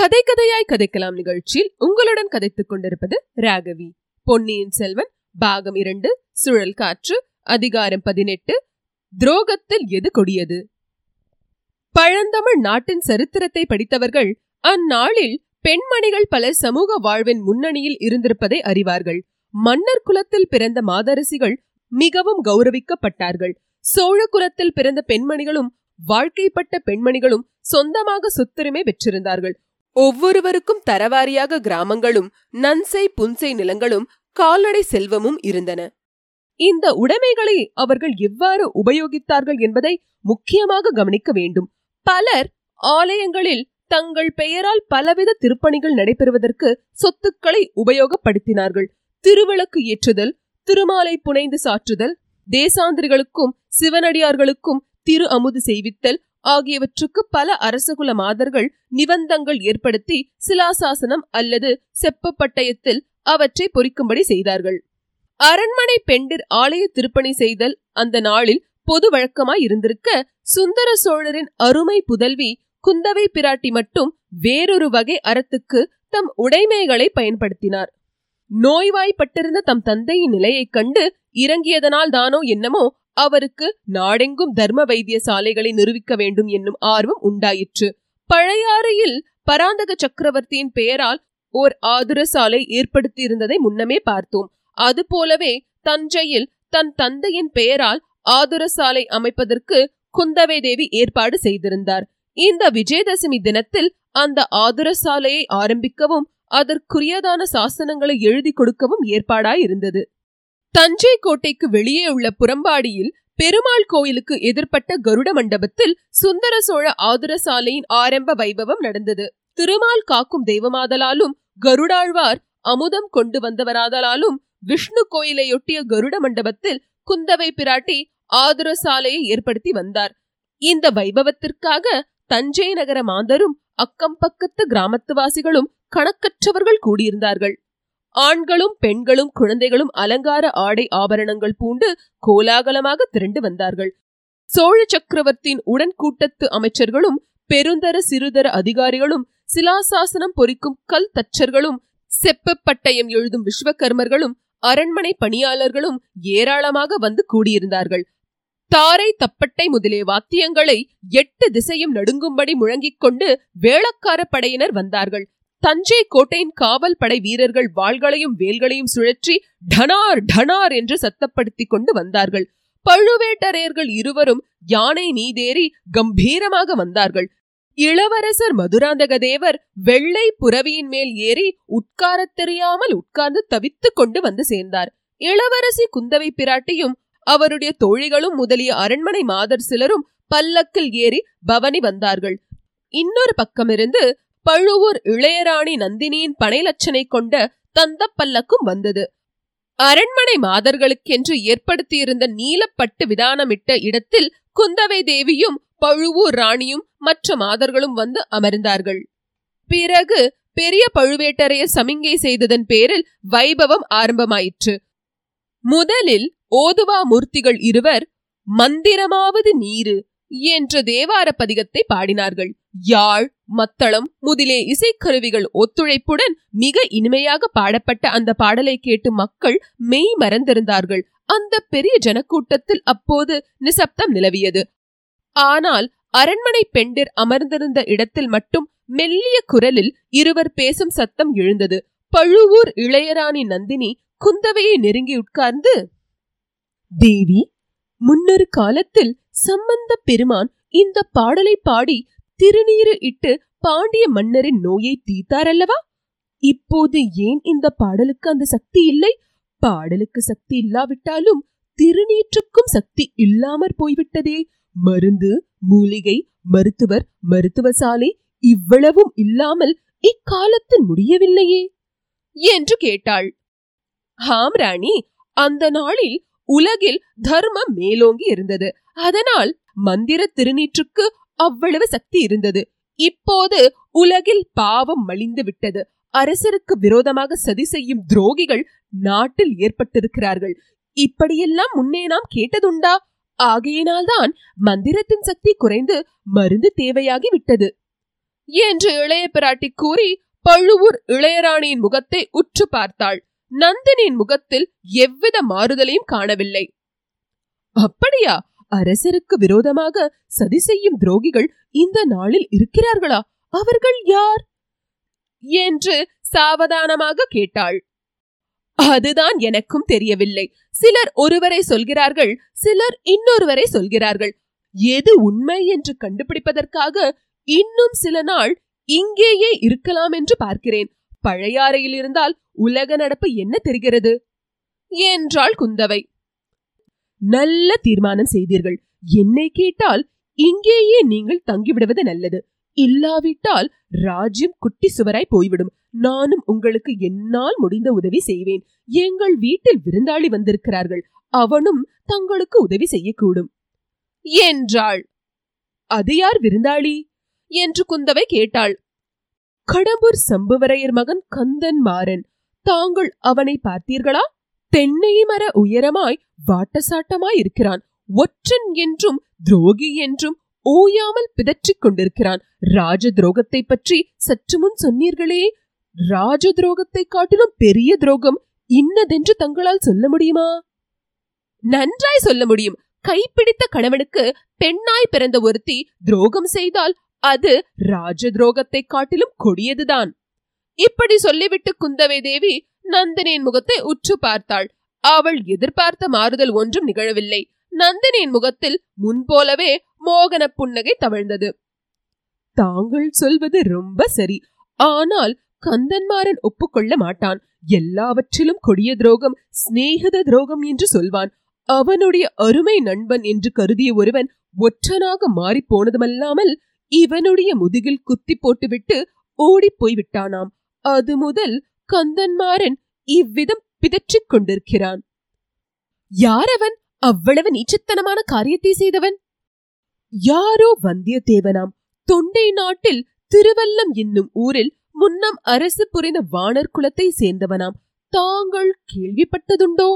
கதை கதையாய் கதைக்கலாம் நிகழ்ச்சியில் உங்களுடன் கதைத்துக் கொண்டிருப்பது ராகவி. பொன்னியின் செல்வன் பாகம் இரண்டு சுழல் காற்று அதிகாரம் பதினெட்டு துரோகத்தில் எது கொடியது? பழந்தமிழ் நாட்டின் சரித்திரத்தை படித்தவர்கள் அந்நாளில் பெண்மணிகள் பல சமூக வாழ்வின் முன்னணியில் இருந்திருப்பதை அறிவார்கள். மன்னர் குலத்தில் பிறந்த மாதரசிகள் மிகவும் கௌரவிக்கப்பட்டார்கள். சோழ குலத்தில் பிறந்த பெண்மணிகளும் வாழ்க்கைப்பட்ட பெண்மணிகளும் சொந்தமாக சொத்துரிமை பெற்றிருந்தார்கள். ஒவ்வொருவருக்கும் தரவாரியாக கிராமங்களும் நன்சை புன்சை நிலங்களும் கால்நடை செல்வமும் இருந்தன. இந்த உடைமைகளை அவர்கள் எவ்வாறு உபயோகித்தார்கள் என்பதை முக்கியமாக கவனிக்க வேண்டும். பலர் ஆலயங்களில் தங்கள் பெயரால் பலவித திருப்பணிகள் நடைபெறுவதற்கு சொத்துக்களை உபயோகப்படுத்தினார்கள். திருவிளக்கு ஏற்றுதல் திருமாலை புனைந்து சாற்றுதல் தேசாந்திரிகளுக்கும் சிவனடியார்களுக்கும் திரு அமுது செய்வித்தல் ஆகியவற்றுக்கு பல அரசகுல மாதர்கள் நிபந்தங்கள் ஏற்படுத்தி சிலாசாசனம் அல்லது செப்ப பட்டயத்தில் அவற்றை பொறிக்கும்படி செய்தார்கள். அரண்மனை பெண்டிர் ஆலய திருப்பணி செய்தல் அந்த நாளில் பொது வழக்கமாய் இருந்திருக்க சுந்தர சோழரின் அருமை புதல்வி குந்தவை பிராட்டி மட்டும் வேறொரு வகை அறத்துக்கு தம் உடைமைகளை பயன்படுத்தினார். நோய்வாய்ப்பட்டிருந்த தம் தந்தையின் நிலையைக் கண்டு இறங்கியதனால் தானோ என்னமோ அவருக்கு நாடெங்கும் தர்ம வைத்திய சாலைகளை நிறுவிக்க வேண்டும் என்னும் ஆர்வம் உண்டாயிற்று. பழையாறையில் பராந்தக சக்கரவர்த்தியின் பெயரால் ஓர் ஆதுர சாலை ஏற்படுத்தியிருந்ததை முன்னமே பார்த்தோம். அதுபோலவே தஞ்சையில் தன் தந்தையின் பெயரால் ஆதுர சாலை அமைப்பதற்கு குந்தவை தேவி ஏற்பாடு செய்திருந்தார். இந்த விஜயதசமி தினத்தில் அந்த ஆதுர சாலையை ஆரம்பிக்கவும் அதற்குரியதான சாசனங்களை எழுதி கொடுக்கவும் ஏற்பாடாயிருந்தது. தஞ்சை கோட்டைக்கு வெளியே உள்ள புறம்பாடியில் பெருமாள் கோயிலுக்கு எதிர்ப்பட்ட கருட மண்டபத்தில் சுந்தர சோழ ஆதுர சாலையின் ஆரம்ப வைபவம் நடந்தது. திருமால் காக்கும் தெய்வமாதலாலும் கருடாழ்வார் அமுதம் கொண்டு வந்தவராதலாலும் விஷ்ணு கோயிலையொட்டிய கருட மண்டபத்தில் குந்தவை பிராட்டி ஆதுர சாலையை ஏற்படுத்தி வந்தார். இந்த வைபவத்திற்காக தஞ்சை நகர மாந்தரும் அக்கம் பக்கத்து கிராமத்துவாசிகளும் கணக்கற்றவர்கள் கூடியிருந்தார்கள். ஆண்களும் பெண்களும் குழந்தைகளும் அலங்கார ஆடை ஆபரணங்கள் பூண்டு கோலாகலமாக திரண்டு வந்தார்கள். சோழ சக்கரவர்த்தியின் உடன்கூட்டத்து அமைச்சர்களும் பெருந்தர சிறுதர அதிகாரிகளும் சிலாசாசனம் பொறிக்கும் கல் தச்சர்களும் செப்ப பட்டயம் எழுதும் விஸ்வகர்மர்களும் அரண்மனை பணியாளர்களும் ஏராளமாக வந்து கூடியிருந்தார்கள். தாரை தப்பட்டை முதலிய வாத்தியங்களை எட்டு திசையும் நடுங்கும்படி முழங்கிக் கொண்டு வேளக்கார படையினர் வந்தார்கள். தஞ்சை கோட்டையின் காவல் படை வீரர்கள் வாள்களையும் வேல்களையும் சுழற்றி டனார் டனார் என்று சத்தப்படுத்திக் கொண்டு வந்தார்கள். பழுவேட்டரையர்கள் இருவரும் யானை நீதேறி கம்பீரமாக வந்தார்கள். இளவரசர் மதுராந்தக தேவர் வெள்ளை புறவியின் மேல் ஏறி உட்காரத் தெரியாமல் உட்கார்ந்து தவித்துக் கொண்டு வந்து சேர்ந்தார். இளவரசி குந்தவை பிராட்டியும் அவருடைய தோழிகளும் முதலிய அரண்மனை மாதர் சிலரும் பல்லக்கில் ஏறி பவனி வந்தார்கள். இன்னொரு பக்கமிருந்து பழுவூர் இளையராணி நந்தினியின் பனைலட்சனை கொண்ட தந்த பல்லக்கும் வந்தது. அரண்மனை மாதர்களுக்கென்று ஏற்படுத்தியிருந்த நீலப்பட்டு விதானமிட்ட இடத்தில் குந்தவை தேவியும் பழுவூர் ராணியும் மற்ற மாதர்களும் வந்து அமர்ந்தார்கள். பிறகு பெரிய பழுவேட்டரையர் சமிங்கை செய்ததன் பேரில் வைபவம் ஆரம்பமாயிற்று. முதலில் ஓதுவா மூர்த்திகள் இருவர் மந்திரமாவது நீரு என்ற தேவார பதிகத்தை பாடினார்கள். யாழ் மத்தளம் முதலே இசைக்கருவிகள் ஒத்துழைப்புடன் மிக இனிமையாக பாடப்பட்ட அந்த பாடலை கேட்டு மக்கள் மெய் மறந்திருந்தார்கள். அந்த பெரிய ஜனக்கூட்டத்தில் அப்போது நிசப்தம் நிலவியது. ஆனால் அரண்மனை பெண்டிர் அமர்ந்திருந்த இடத்தில் மட்டும் மெல்லிய குரலில் இருவர் பேசும் சத்தம் எழுந்தது. பழுவூர் இளையராணி நந்தினி குந்தவையை நெருங்கி உட்கார்ந்து தேவி முன்னொரு காலத்தில் சம்பந்த பெருமான் இந்த பாடலை பாடி திருநீரு இட்டு பாண்டிய மன்னரின் நோயை தீர்த்தாரல்லவா? இப்போது ஏன் இந்த பாடலுக்கு அந்த சக்தி இல்லை? பாடலுக்கு சக்தி இல்லாவிட்டாலும் திருநீற்றுக்கும் சக்தி இல்லாமற் போய்விட்டதே. மருந்து மூலிகை மருத்துவர் மருத்துவசாலை இவ்வளவும் இல்லாமல் இக்காலத்தில் முடியவில்லையே. என்று கேட்டாள். ஹாம் ராணி அந்த நாளில் உலகில் தர்மம் மேலோங்கி இருந்தது. அதனால் மந்திர திருநீற்றுக்கு அவ்வளவு சக்தி இருந்தது. இப்போது உலகில் பாவம் மலிந்து விட்டது. அரசருக்கு விரோதமாக சதி செய்யும் துரோகிகள் நாட்டில் ஏற்பட்டிருக்கிறார்கள். இப்படியெல்லாம் முன்னே நாம் கேட்டதுண்டா? ஆகையினால்தான் மந்திரத்தின் சக்தி குறைந்து மருந்து தேவையாகி விட்டது. என்று இளைய பிராட்டி கூறி பழுவூர் இளையராணியின் முகத்தை உற்று பார்த்தாள். நந்தினியின் முகத்தில் எவ்வித மாறுதலையும் காணவில்லை. அப்படியா? அரசருக்கு விரோதமாக சதி செய்யும் துரோகிகள் இந்த நாளில் இருக்கிறார்களா? அவர்கள் யார்? என்று சாவதானமாக கேட்டாள். அதுதான் எனக்கும் தெரியவில்லை. சிலர் ஒருவரை சொல்கிறார்கள் சிலர் இன்னொருவரை சொல்கிறார்கள். எது உண்மை என்று கண்டுபிடிப்பதற்காக இன்னும் சில நாள் இங்கேயே இருக்கலாம் என்று பார்க்கிறேன். பழையாறையில் இருந்தால் உலக நடப்பு என்ன தெரிகிறது? என்றாள் குந்தவை. நல்ல தீர்மானம் செய்தீர்கள். என்னை கேட்டால் இங்கேயே நீங்கள் தங்கிவிடுவது நல்லது. இல்லாவிட்டால் ராஜ்யம் குட்டி சுவராய் போய்விடும். நானும் உங்களுக்கு என்னால் முடிந்த உதவி செய்வேன். எங்கள் வீட்டில் விருந்தாளி வந்திருக்கிறார்கள். அவனும் தங்களுக்கு உதவி செய்யக்கூடும். என்றாள். அது யார் விருந்தாளி? என்று குந்தவை கேட்டாள். கடம்பூர் சம்புவரையர் மகன் கந்தன் மாறன். தாங்கள் அவனை பார்த்தீர்களா? தென்னை மர உயரமாய் வாட்டசாட்டமாய் இருக்கிறான். ஒற்றன் என்றும் துரோகி என்றும் ஓயாமல் பிதற்றிக் கொண்டிருக்கிறான். ராஜ துரோகத்தை பற்றி சற்று முன் சொன்னீர்களே. ராஜ துரோகத்தை காட்டிலும் பெரிய துரோகம் இன்னதென்று தங்களால் சொல்ல முடியுமா? நன்றாய் சொல்ல முடியும். கைப்பிடித்த கணவனுக்கு பெண்ணாய் பிறந்த ஒருத்தி துரோகம் செய்தால் அது ராஜ துரோகத்தை காட்டிலும் கொடியதுதான். இப்படி சொல்லிவிட்டு குந்தவை தேவி நந்தினியின் முகத்தை உற்று பார்த்தாள். அவள் எதிர்பார்த்த மாறுதல் ஒன்றும் நிகழவில்லை. நந்தினியின் முகத்தில் முன்போலவே மோகன புன்னகை தவழ்ந்தது. தாங்கள் சொல்வது ரொம்ப சரி. ஆனால் கந்தன்மாறன் ஒப்புக்கொள்ள மாட்டான். எல்லாவற்றிலும் கொடிய துரோகம் சிநேகித துரோகம் என்று சொல்வான். அவனுடைய அருமை நண்பன் என்று கருதிய ஒருவன் ஒற்றனாக மாறிப்போனதுமல்லாமல் இவனுடைய முதுகில் குத்தி போட்டுவிட்டு ஓடிப் போய்விட்டானாம். அது முதல் கந்தன்மாறன் இவ்விதம் பிதற்றிக் கொண்டிருக்கிறான். யாரவன்? அவ்வளவு நீச்சத்தனமான காரியத்தை செய்தவன்? யாரோ வந்தியத்தேவனாம். தொண்டை நாட்டில் திருவல்லம் என்னும் ஊரில் முன்னம் அரசு புரிந்த வானர் குலத்தை சேர்ந்தவனாம். தாங்கள் கேள்விப்பட்டதுண்டோ?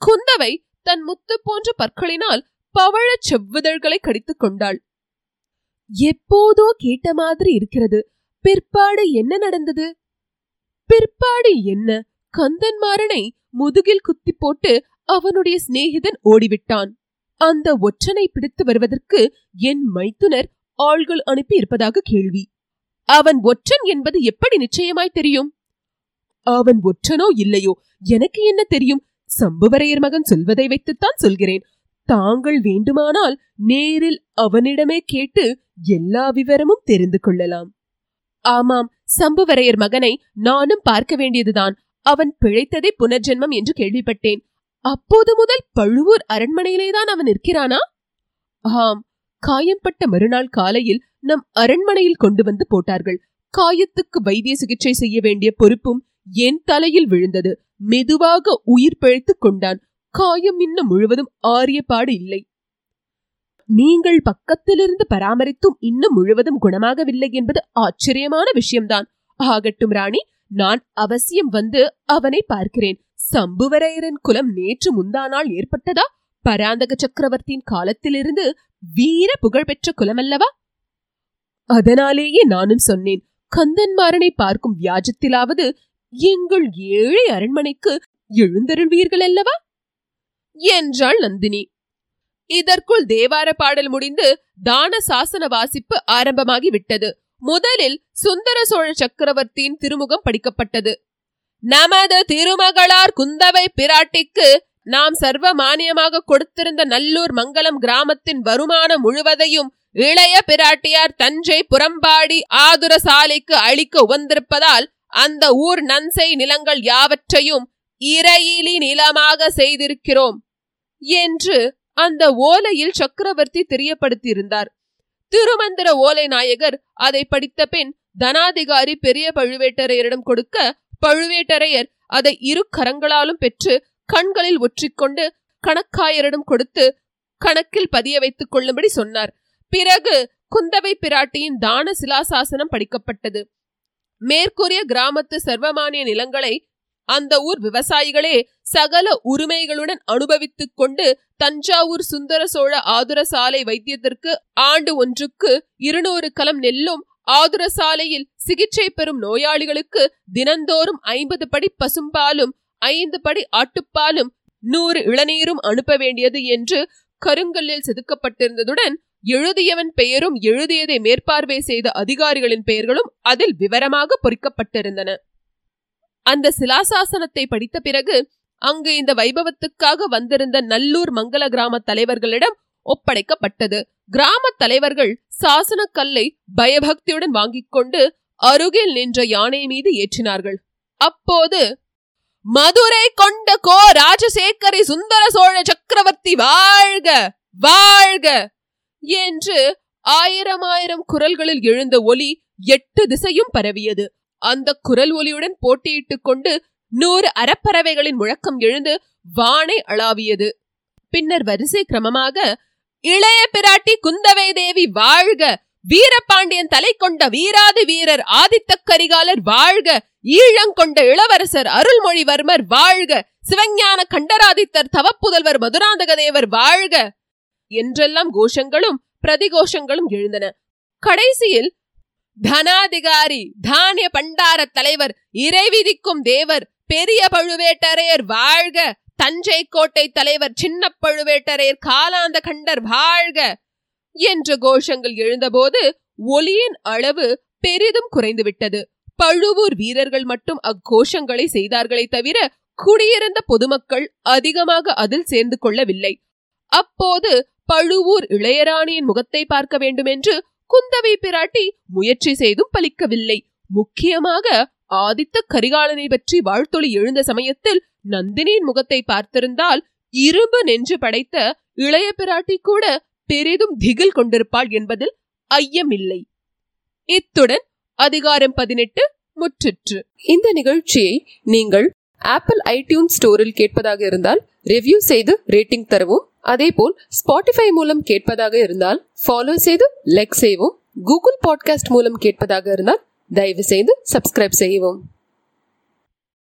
குந்தவை தன் முத்து போன்ற பற்களினால் பவழ செவ்விதழ்களை கடித்துக் கொண்டாள். எப்போதோ கேட்ட மாதிரி இருக்கிறது. பிற்பாடு என்ன நடந்தது? பிற்பாடு என்ன? கந்தன்மாறனை முதுகில் குத்தி போட்டு அவனுடைய சிநேகிதன் ஓடிவிட்டான். அந்த ஒற்றனை பிடித்து வருவதற்கு என் மைத்துனர் ஆள்கள் அனுப்பி இருப்பதாக கேள்வி. அவன் ஒற்றன் என்பது எப்படி நிச்சயமாய் தெரியும்? அவன் ஒற்றனோ இல்லையோ? எனக்கு என்ன தெரியும்? சம்புவரையர் மகன் சொல்வதை வைத்துத்தான் சொல்கிறேன். தாங்கள் வேண்டுமானால் நேரில் அவனிடமே கேட்டு எல்லா விவரமும் தெரிந்து கொள்ளலாம். ஆமாம் சம்புவரையர் மகனை நானும் பார்க்க வேண்டியதுதான். அவன் பிழைத்ததே புனர்ஜென்மம் என்று கேள்விப்பட்டேன். அப்போது முதல் பழுவூர் அரண்மனையிலேதான் அவன் இருக்கிறானா ஆம் காயம்பட்ட மறுநாள் காலையில் நம் அரண்மனையில் கொண்டு வந்து போட்டார்கள். காயத்துக்கு வைத்திய சிகிச்சை செய்ய வேண்டிய பொறுப்பும் என் தலையில் விழுந்தது. மெதுவாக உயிர் பிழைத்துக் கொண்டான். காயம் இன்னும் முழுவதும் ஆரியப்பாடு இல்லை. நீங்கள் பக்கத்திலிருந்து பராமரித்தும் இன்னும் முழுவதும் குணமாகவில்லை என்பது ஆச்சரியமான விஷயம்தான். ஆகட்டும் ராணி நான் அவசியம் வந்து அவனை பார்க்கிறேன். சம்புவரையரன் குலம் நேற்று முந்தானால் ஏற்பட்டதா? பராந்தக சக்கரவர்த்தியின் காலத்திலிருந்து வீர புகழ்பெற்ற குலமல்லவா? அதனாலேயே நானும் சொன்னேன் கந்தன்மாரனை பார்க்கும் வியாஜத்திலாவது எங்கள் ஏழை அரண்மனைக்கு எழுந்தருள்வீர்கள் அல்லவா என்றாள் நந்தினி. இதற்குள் தேவார பாடல் முடிந்து தான சாசன வாசிப்பு ஆரம்பமாகி விட்டது முதலில் சுந்தர சோழ சக்கரவர்த்தியின் திருமுகம் படிக்கப்பட்டது. நமது திருமகளார் குந்தவை பிராட்டிக்கு நாம் சர்வ மானியமாக கொடுத்திருந்த நல்லூர் மங்கலம் கிராமத்தின் வருமானம் முழுவதையும் இளைய பிராட்டியார் தஞ்சை புறம்பாடி ஆதுர சாலைக்கு அளிக்க உவந்திருப்பதால் அந்த ஊர் நன்சை நிலங்கள் யாவற்றையும் இறையிலி நிலமாக செய்திருக்கிறோம். என்று அந்த ஓலையில் சக்கரவர்த்தி தெரியப்படுத்தியிருந்தார். திருமந்திர ஓலை நாயகர் அதை படித்த பின் தனாதிகாரி பெரிய பழுவேட்டரையரிடம் கொடுக்க பழுவேட்டரையர் அதை இரு கரங்களாலும் பெற்று கண்களில் ஒற்றிக்கொண்டு கணக்காயரிடம் கொடுத்து கணக்கில் பதிய வைத்துக் கொள்ளும்படி சொன்னார். பிறகு குந்தவை பிராட்டியின் தான சிலாசாசனம் படிக்கப்பட்டது. மேற்கூறிய கிராமத்து சர்வமானிய நிலங்களை அந்த ஊர் விவசாயிகளே சகல உரிமைகளுடன் அனுபவித்துக் கொண்டு தஞ்சாவூர் சுந்தர சோழ ஆதுர சாலை வைத்தியத்திற்கு ஆண்டு ஒன்றுக்கு இருநூறு கலம் நெல்லும் ஆதுர சாலையில் சிகிச்சை பெறும் நோயாளிகளுக்கு தினந்தோறும் ஐம்பது படி பசும்பாலும் ஐந்து படி ஆட்டுப்பாலும் நூறு இளநீரும் அனுப்ப வேண்டியது என்று கருங்கல்லில் செதுக்கப்பட்டிருந்ததுடன் எழுதியவன் பெயரும் எழுதியதை மேற்பார்வை செய்த அதிகாரிகளின் பெயர்களும் அதில் விவரமாக பொறிக்கப்பட்டிருந்தன. அந்த சிலாசாசனத்தை படித்த பிறகு அங்கு இந்த வைபவத்துக்காக வந்திருந்த நல்லூர் மங்கள கிராம தலைவர்களிடம் ஒப்படைக்கப்பட்டது. கிராம தலைவர்கள் சாசன கல்லை பயபக்தியுடன் வாங்கிக் கொண்டு அருகில் நின்ற யானை மீது ஏற்றினார்கள். அப்போது மதுரை கொண்ட கோ ராஜசேகரி சுந்தர சோழ சக்கரவர்த்தி வாழ்க வாழ்க! என்று ஆயிரம் ஆயிரம் குரல்களில் எழுந்த ஒலி எட்டு திசையும் பரவியது. அந்த குரல் ஒலியுடன் போட்டியிட்டுக் கொண்டு நூறு அறப்பறவைகளின் முழக்கம் எழுந்து வானை அளாவியது. பின்னர் வரிசை கிரமமாக இளைய பிராட்டி குந்தவை தேவி வாழ்க! வீரபாண்டியன் தலை கொண்ட வீராதி வீரர் ஆதித்த கரிகாலர் வாழ்க! ஈழங்கொண்ட இளவரசர் அருள்மொழிவர்மர் வாழ்க! சிவஞான கண்டராதித்தர் தவப்புதல்வர் மதுராந்தக தேவர் வாழ்க! என்றெல்லாம் கோஷங்களும் பிரதிகோஷங்களும் எழுந்தன. கடைசியில் தனாதிகாரி தானிய பண்டார தலைவர் இறைவிதிக்கும் தேவர் பெரிய பழுவேட்டரையர் வாழ்க தஞ்சை கோட்டை தலைவர் சின்ன பழுவேட்டரையர் காலாந்த கண்டர் வாழ்க என்ற கோஷங்கள் எழுந்தபோது ஒலியின் அளவு பெரிதும் குறைந்துவிட்டது. பழுவூர் வீரர்கள் மட்டும் அக்கோஷங்களை செய்தார்களே தவிர குடியிருந்த பொதுமக்கள் அதிகமாக அதில் சேர்ந்து கொள்ளவில்லை. அப்போது பழுவூர் இளையராணியின் முகத்தை பார்க்க வேண்டுமென்று குந்தவை பிராட்டி முயற்சி செய்தும் பலிக்கவில்லை. முக்கியமாக ஆதித்த கரிகாலனை பற்றி வாழ்த்தொளி எழுந்த சமயத்தில் நந்தினியின் முகத்தை பார்த்திருந்தால் இரும்பு நெஞ்சு படைத்த இளைய பிராட்டி கூட பெரிதும் திகில் கொண்டிருப்பாள் என்பதில் ஐயமில்லை. இத்துடன் அதிகாரம் பதினெட்டு முற்றிற்று. இந்த நிகழ்ச்சியை நீங்கள் ஆப்பிள் ஐடியூன் ஸ்டோரில் கேட்பதாக இருந்தால் ரிவ்யூ செய்து ரேட்டிங் தரவும். அதேபோல் ஸ்பாட்டிஃபை மூலம் கேட்பதாக இருந்தால் ஃபாலோ செய்து லைக் செய்வோம் கூகுள் பாட்காஸ்ட் மூலம் கேட்பதாக இருந்தால் தயவு செய்து சப்ஸ்கிரைப் செய்யவும்.